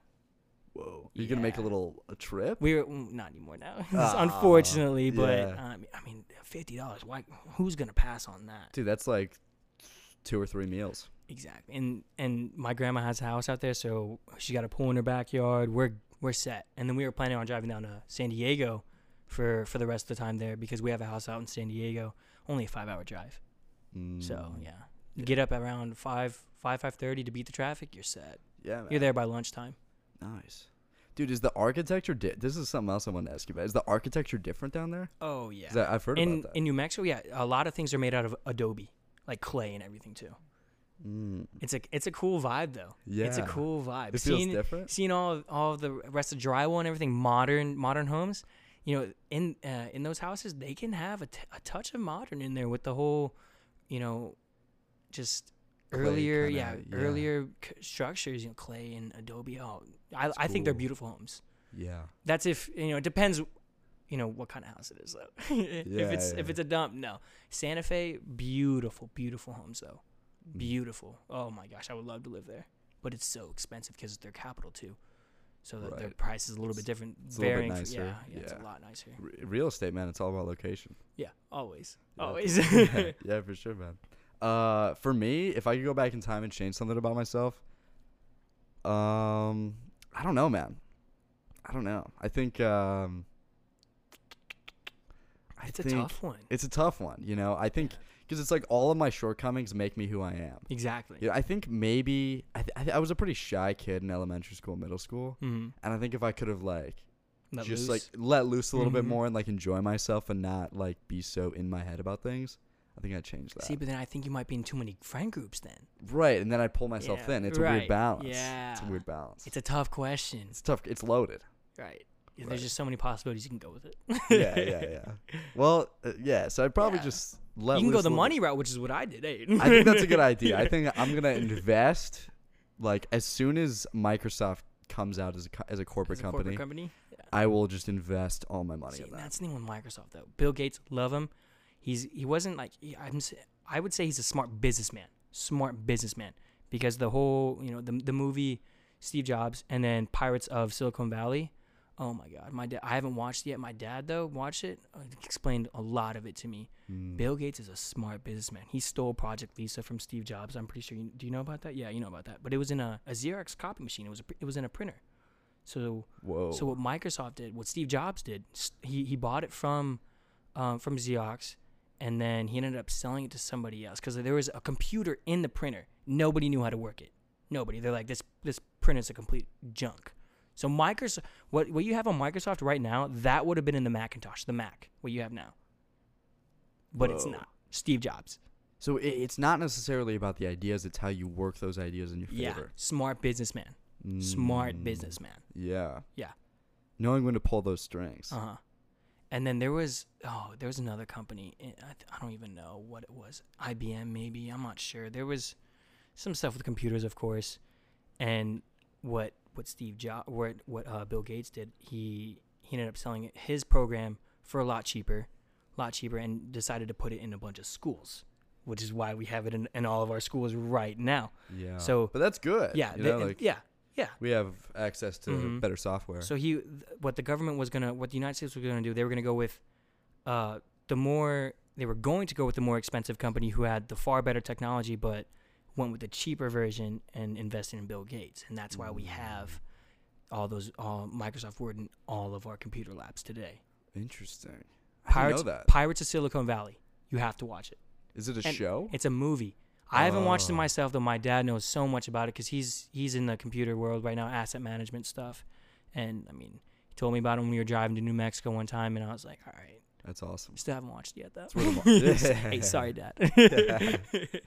Whoa. you're gonna make a little a trip? we were mm, not anymore now, Ah, unfortunately. But yeah. um, I mean, fifty dollars. Why? Who's gonna pass on that? Dude, that's like two or three meals. Exactly. And and my grandma has a house out there, so she got a pool in her backyard. We're we're set. And then we were planning on driving down to San Diego for for the rest of the time there because we have a house out in San Diego. Only a five hour drive. So Mm, yeah. Get up around five five five thirty to beat the traffic. You're set. Yeah, man. You're there by lunchtime. Nice. Dude, is the architecture di- this is something else I want to ask you about. Is the architecture different down there? Oh yeah, I, I've heard in about that. in New Mexico, yeah, a lot of things are made out of adobe, like clay and everything too. mm, It's a it's a cool vibe though. yeah. It's a cool vibe. It feels Seeing different. seeing all of, all the rest of drywall and everything modern modern homes you know in uh, in those houses they can have a, t- a touch of modern in there with the whole you know just Clay earlier kinda, yeah, yeah. earlier c- structures you know clay and adobe oh I, I think they're beautiful homes Yeah. that's if you know it depends you know what kind of house it is though if Yeah, it's if it's a dump no santa fe beautiful beautiful homes though Mm. beautiful. Oh my gosh, I would love to live there, but it's so expensive because it's their capital too. So the, their Right. price is a little bit different. it's a little bit varying nicer, Yeah, yeah, it's a lot nicer. Re- real estate, man. It's all about location. Yeah, always, Yeah. always. yeah, yeah, for sure, man. Uh, for me, if I could go back in time and change something about myself, um, I don't know, man. I don't know. I think um, I it's a tough one. It's a tough one, you know. I think Yeah. Because it's like all of my shortcomings make me who I am. Exactly. Yeah, I think maybe I, th- I, th- I was a pretty shy kid in elementary school, middle school, Mm-hmm. and I think if I could have like Let just loose. like let loose a little bit Mhm. more and like enjoy myself and not like be so in my head about things, I think I'd change that. See, but then I think you might be in too many friend groups. Then right, and then I pull myself Yeah, thin. It's a weird balance. Yeah, it's a weird balance. it's a tough question. It's tough. It's loaded. Right. Right. There's just so many possibilities you can go with it. yeah, yeah, yeah. Well, uh, yeah. So I'd probably Yeah. just let. you can go the little bit. money route, which is what I did. Hey. I think that's a good idea. I think I'm gonna invest, like as soon as Microsoft comes out as a as a corporate As a company, corporate company. Yeah. I will just invest all my money See, in that. that's the thing with Microsoft though. Bill Gates, love him. He's he wasn't like he, I'm. I would say he's a smart businessman. Smart businessman because the whole you know the the movie Steve Jobs and then Pirates of Silicon Valley. Oh my God, my dad. I haven't watched it yet. My dad though watched it. Uh, explained a lot of it to me. Mm. Bill Gates is a smart businessman. He stole Project Lisa from Steve Jobs. I'm pretty sure. You, do you know about that? Yeah, you know about that. But it was in a, a Xerox copy machine. It was a, it was in a printer. So Whoa. so what Microsoft did, what Steve Jobs did, he he bought it from um, from Xerox, and then he ended up selling it to somebody else because there was a computer in the printer. Nobody knew how to work it. Nobody. They're like this this printer's a complete junk. So Microsoft, what what you have on Microsoft right now, that would have been in the Macintosh, the Mac, what you have now. But it's not. Steve Jobs. so it, it's not necessarily about the ideas; it's how you work those ideas in your Yeah, favor. smart businessman. Smart Mm, businessman. Yeah. Yeah. Knowing when to pull those strings. Uh huh. And then there was oh there was another company eh, I, I don't even know what it was IBM maybe I'm not sure there was some stuff with computers of course and what what Steve Jobs what what uh, Bill Gates did he he ended up selling his program for a lot cheaper a lot cheaper and decided to put it in a bunch of schools which is why we have it in, in all of our schools right now Yeah. So- but that's good. yeah You the- know, like yeah yeah we have access to Mhm. better software. So he, th- what the government was gonna, what the United States was gonna do, they were gonna go with, uh, the more they were going to go with the more expensive company who had the far better technology, but went with the cheaper version and invested in Bill Gates, and that's why we mm. have all those all Microsoft Word in all of our computer labs today. Interesting. I Pirates, know that. Pirates of Silicon Valley. You have to watch it. Is it a and show? It's a movie. I haven't watched it Oh. myself, though. My dad knows so much about it because he's he's in the computer world right now, asset management stuff. And I mean, he told me about it when we were driving to New Mexico one time, and I was like, all right, That's awesome. still haven't watched it yet, though. worth a wa- hey, sorry, dad.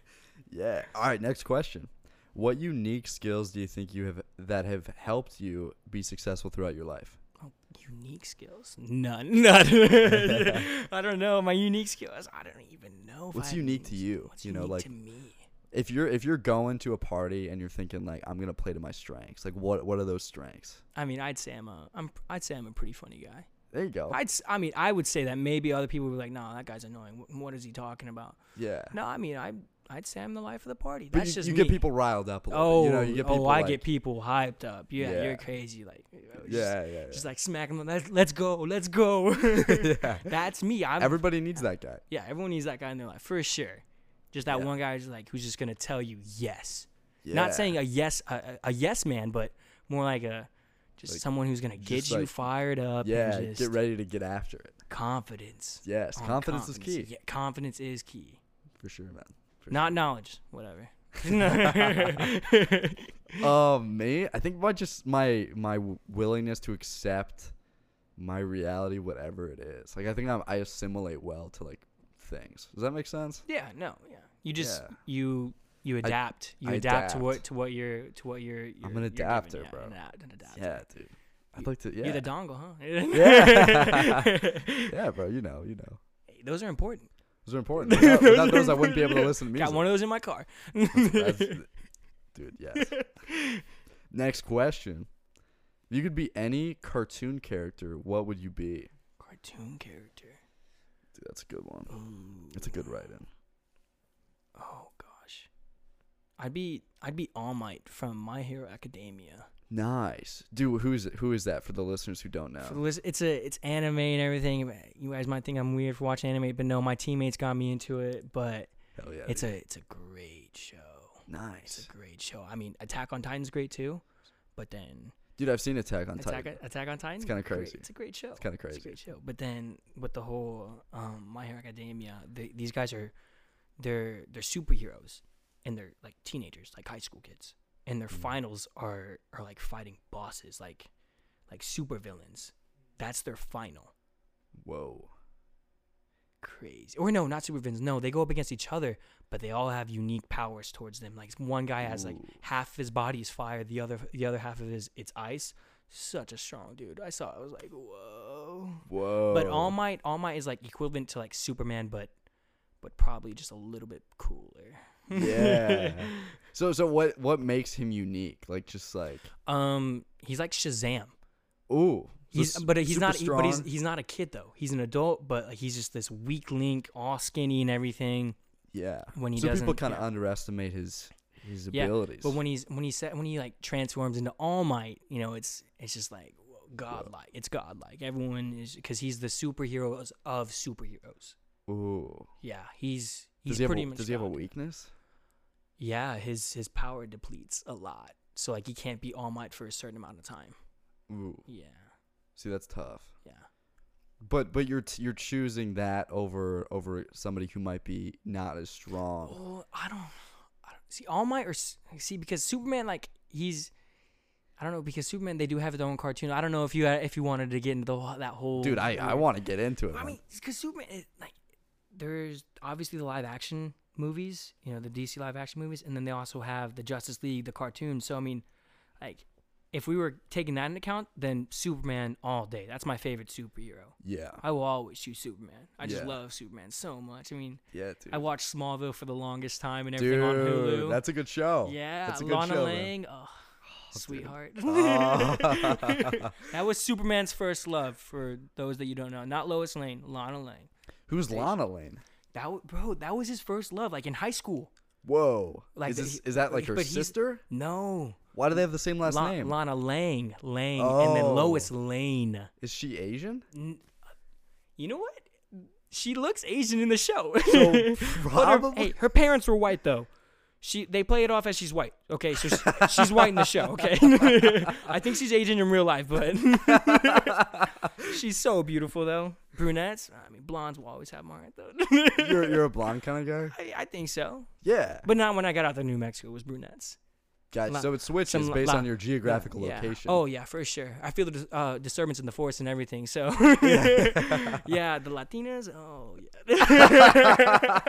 Yeah. All right. Next question. What unique skills do you think you have that have helped you be successful throughout your life? Oh, unique skills? None. None. I don't know. My unique skills. I don't even know. What's unique to you? What's You know, like- to me. If you're if you're going to a party and you're thinking like I'm gonna play to my strengths, like what what are those strengths? I mean, I'd say I'm a. I'm. I'd say I'm a pretty funny guy. There you go. I'd. I mean, I would say that maybe other people would be like, "No, that guy's annoying. What, what is he talking about?" yeah. No, I mean, I. I'd say I'm the life of the party. That's you, just you me. get people riled up a little Oh, bit. You know, you get oh, oh, people oh, I like, get people hyped up. Yeah, Yeah. you're crazy. Like, you know, just, Yeah, yeah, yeah. just like smacking them. Let's, let's go. Let's go. yeah. That's me. I'm. Everybody needs that guy. yeah, everyone needs that guy in their life for sure. Just that Yeah. one guy, who's like who's just gonna tell you yes. Yeah. Not saying a yes, a, a yes man, but more like a just Like, someone who's gonna get you like- fired up. Yeah, and just get ready to get after it. confidence. Yes, on confidence is key Yeah, confidence is key. for sure, man. For Not knowledge. Whatever. sure. Um, me, I think my just my my willingness to accept my reality, whatever it is. Like I think I'm, I assimilate well to like things. Does that make sense? yeah. No. Yeah. You just Yeah. you you adapt. you I adapt, to adapt. what to what you're to what you're. you're I'm an you're adapter. Yeah, bro. An, ad- an adapter. Yeah, dude. I'd like to. Yeah. You're the dongle, huh? Yeah. yeah, bro. You know, you know. Hey, those are important. Those are important. Without, without those, I wouldn't be able to listen to music. Got one of those in my car. That's- dude, yes. Next question. If you could be any cartoon character, what would you be? Cartoon character. Dude, that's a good one. Ooh. It's a good write-in. Oh gosh. I'd be I'd be All Might from My Hero Academia. Nice, dude. Who's who is that for the listeners who don't know? It's a it's anime and everything. You guys might think I'm weird for watching anime, but no, my teammates got me into it. But Hell yeah, it's dude. a it's a great show. Nice, it's a great show. I mean, Attack on Titan's great too, but then dude. I've seen Attack on Attack Titan. Attack on Titan. kinda great- crazy. It's a great show. It's kinda crazy. It's a great show. But then with the whole um, My Hero Academia, they, these guys are they're they're superheroes and they're like teenagers, like high school kids, and their Mm. finals are are like fighting bosses, like like super villains. That's their final. Whoa. Crazy. Or no, not super villains. No, they go up against each other, but they all have unique powers towards them. Like one guy has like Ooh. half his body is fire, the other the other half of his it's ice. Such a strong dude. I saw. it, I was like, whoa. Whoa. But All Might, All Might is like equivalent to like Superman, but but probably just a little bit cooler. Yeah. So so what what makes him unique? Like just like um, he's like Shazam. ooh. so He's but he's not. But he's he's not a kid though. He's an adult, but he's just this weak link, all skinny and everything. yeah. When he so people kind of yeah. underestimate his his Yeah, abilities. But when he's when he said when he like transforms into All Might, you know, it's it's just like godlike. It's godlike. Everyone is because he's the superheroes of superheroes. ooh. Yeah, he's he's Does he pretty a, much. does he have a weakness? Yeah, his his power depletes a lot. So like he can't be All Might for a certain amount of time. Ooh. Yeah, See, that's tough. yeah. But but you're t- you're choosing that over over somebody who might be not as strong. Oh, I don't, I don't see All Might or see because Superman like he's. I don't know because Superman they do have their own cartoon. I don't know if you if you wanted to get into the, that whole Dude, I, I want to get into it. I man. mean, because Superman, it, like, there's obviously the live action movies, you know, the DC live action movies, and then they also have the Justice League, the cartoon. So I mean, like, if we were taking that into account, then Superman all day. That's my favorite superhero. yeah, I will always choose Superman. I just Yeah. love Superman so much. I mean, yeah, dude. I watched Smallville for the longest time and everything on Hulu. that's a good show. yeah, that's a good Lana show. Lang, oh, dude. sweetheart. Oh. that was Superman's first love. For those that you don't know, not Lois Lane, Lana Lang. Who's Lana Lane? That bro, that was his first love, like in high school. Whoa, Like is, this, is that like her sister? No, Why do they have the same last La- name? Lana Lang, Lang, and then oh. Lois Oh. Lane. is she Asian? N- You know what? She looks Asian in the show. So But her, probably. hey, her parents were white though. She they play it off as she's white. Okay, so she, she's white in the show. Okay, I think she's Asian in real life, but she's so beautiful though. Brunettes, I mean, blondes will always have mine though. you're you're a blonde kind of guy. I, I think so, Yeah. but not when I got out to New Mexico. It was brunettes. Gotcha. So it switches based on your geographical Yeah. location. Oh yeah, for sure. I feel the uh, disturbance in the force and everything. So yeah, the Latinas. Oh yeah,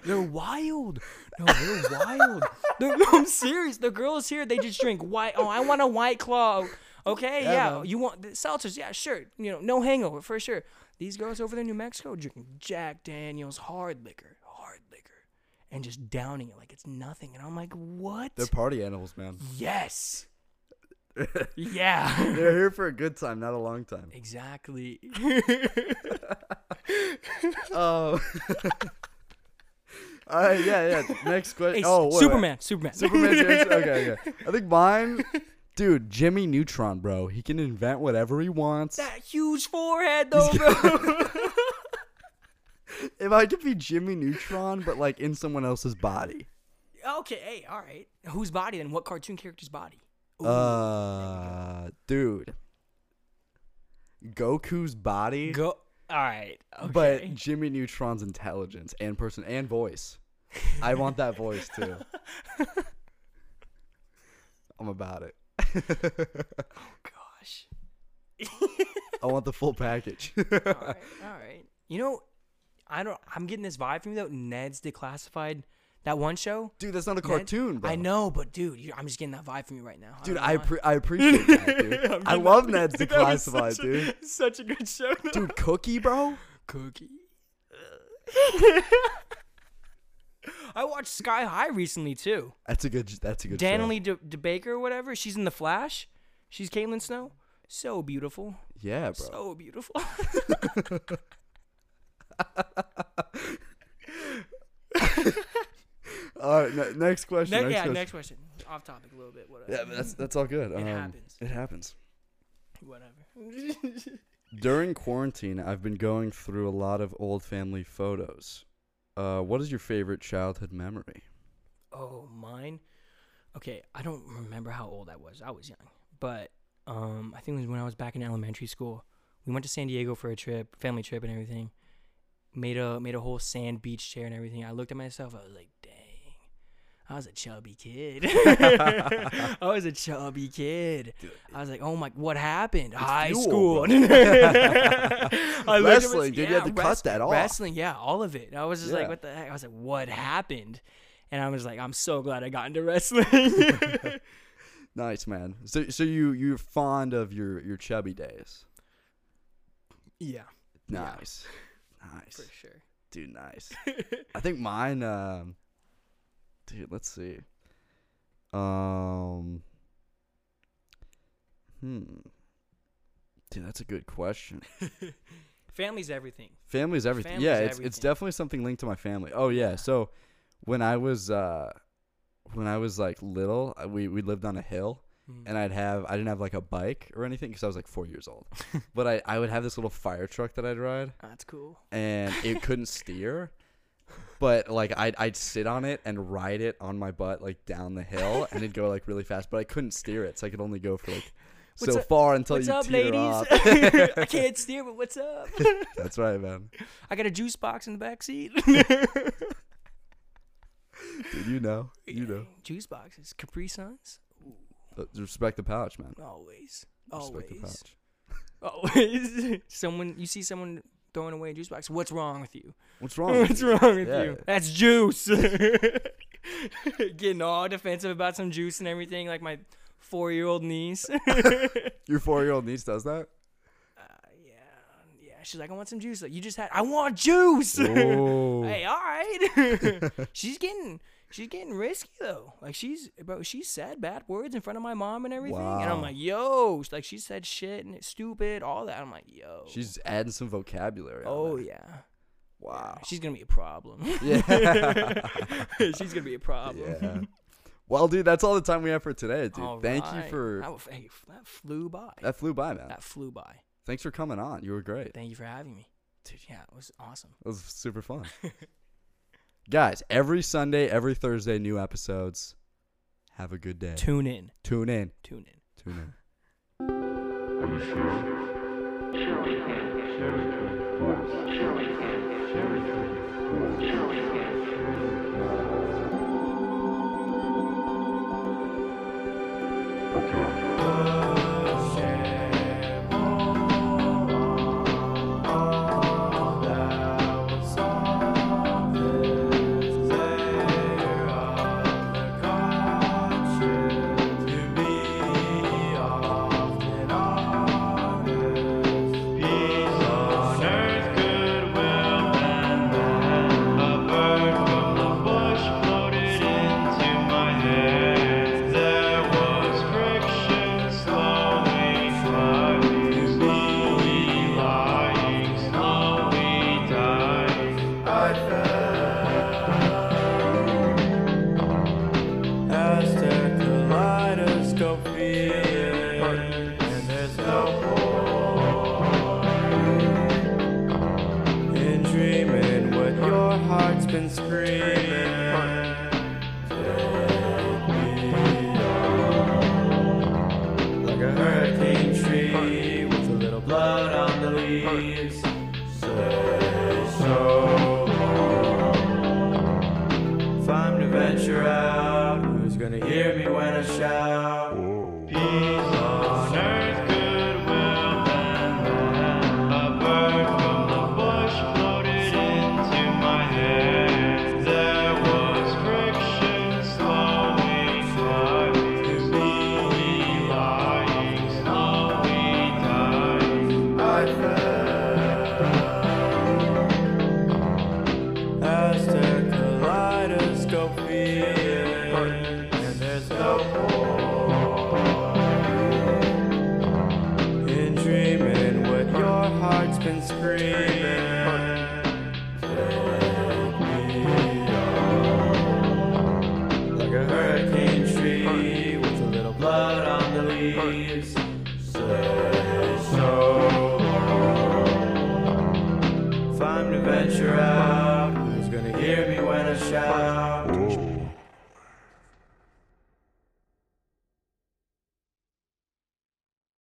they're wild. No, they're wild. They're, no, I'm serious. The girls here, they just drink white. Oh, I want a white claw. Okay, Yeah, yeah. You want the seltzers? Yeah, sure. You know, no hangover for sure. These girls over there in New Mexico drinking Jack Daniels hard liquor, and just downing it like it's nothing. And I'm like, what? They're party animals, man. Yes. yeah. They're here for a good time, not a long time. Exactly. Oh. All right, uh, yeah, yeah. Next question. Hey, oh, wait, wait. Superman, Superman. Superman's your answer? Okay, okay. I think mine, dude, Jimmy Neutron, bro. He can invent whatever he wants. that huge forehead though, bro. If I could be Jimmy Neutron, but like in someone else's body. okay, hey, all right. Whose body then? What cartoon character's body? Ooh, Uh, dude. Goku's body, go. All right. Okay. but Jimmy Neutron's intelligence and person and voice. I want that voice too. I'm about it. Oh gosh. I want the full package. All right. All right. You know, I don't. I'm getting this vibe from you though. Ned's Declassified. That one show. Dude, that's not a Ned- cartoon, bro. I know, but dude, you I'm just getting that vibe from you right now. Dude, don't I pre- I appreciate that, dude. I love Ned's Declassified, such a- dude. Such a good show. though. Dude, Cookie, bro. Cookie. I watched Sky High recently too. That's a good. That's a good. show. Danielle De- DeBaker or whatever. She's in The Flash. She's Caitlin Snow. So beautiful. Yeah, bro. So beautiful. All right, ne- next question. Ne- next yeah, question. next question. Off topic a little bit. Whatever. Yeah, but that's that's all good. It Um, happens. It happens. Whatever. During quarantine, I've been going through a lot of old family photos. Uh, what is your favorite childhood memory? oh, mine. Okay, I don't remember how old I was. I was young, but um, I think it was when I was back in elementary school. We went to San Diego for a trip, family trip, and everything. Made a made a whole sand beach chair and everything. I looked at myself. I was like, dang. I was a chubby kid. I was a chubby kid. I was like, oh my, what happened? High fuel, school. I Wrestling, dude, you had to cut that off. Wrestling, yeah, all of it. I was just like, what the heck? I was like, what happened? And I was like, I'm so glad I got into wrestling. Nice, man. So, so you you're fond of your your chubby days? yeah, Yeah. Nice, for sure. dude. Nice. I think mine. Um, dude, let's see. Um, hmm. Dude, that's a good question. Family's everything. Family's everything. Family's yeah, it's it's definitely something linked to my family. Oh yeah. So when I was uh when I was like little, we we lived on a hill Mm. and I'd have I didn't have like a bike or anything because I was like four years old, but I I would have this little fire truck that I'd ride That's cool. and it couldn't steer. But like I'd I'd sit on it and ride it on my butt like down the hill and it'd go like really fast, but I couldn't steer it, so I could only go for like What's so up- far until What's you up, ladies? off. I can't steer, but what's up? That's right, man. I got a juice box in the back seat. Dude, you know, you know. Juice boxes, Capri Suns. Uh, Respect the pouch, man. Always, Respect the always, pouch. always. someone you see someone throwing away a juice box. What's wrong with you? What's wrong? with What's you? wrong with Yeah. you? That's juice. Getting all defensive about some juice and everything, like my four-year-old niece. Your four-year-old niece does that. Uh, yeah, yeah. She's like, I want some juice. Like, you just had. I want juice. Hey, all right. she's getting, she's getting risky though. Like she's, bro, she said bad words in front of my mom and everything, and I'm like, yo, like she said shit and it's stupid, all that. I'm like, yo. She's adding some vocabulary. Oh yeah. Wow. She's gonna be a problem. Yeah. she's gonna be a problem. yeah. Well, dude, that's all the time we have for today, dude. All Thank you for That, hey, that flew by. that flew by, man. That flew by. Thanks for coming on. You were great. Thank you for having me, dude. Yeah, it was awesome. It was super fun. Guys, every Sunday, every Thursday, new episodes. Have a good day. Tune in. Tune in. Tune in. Tune in. Okay.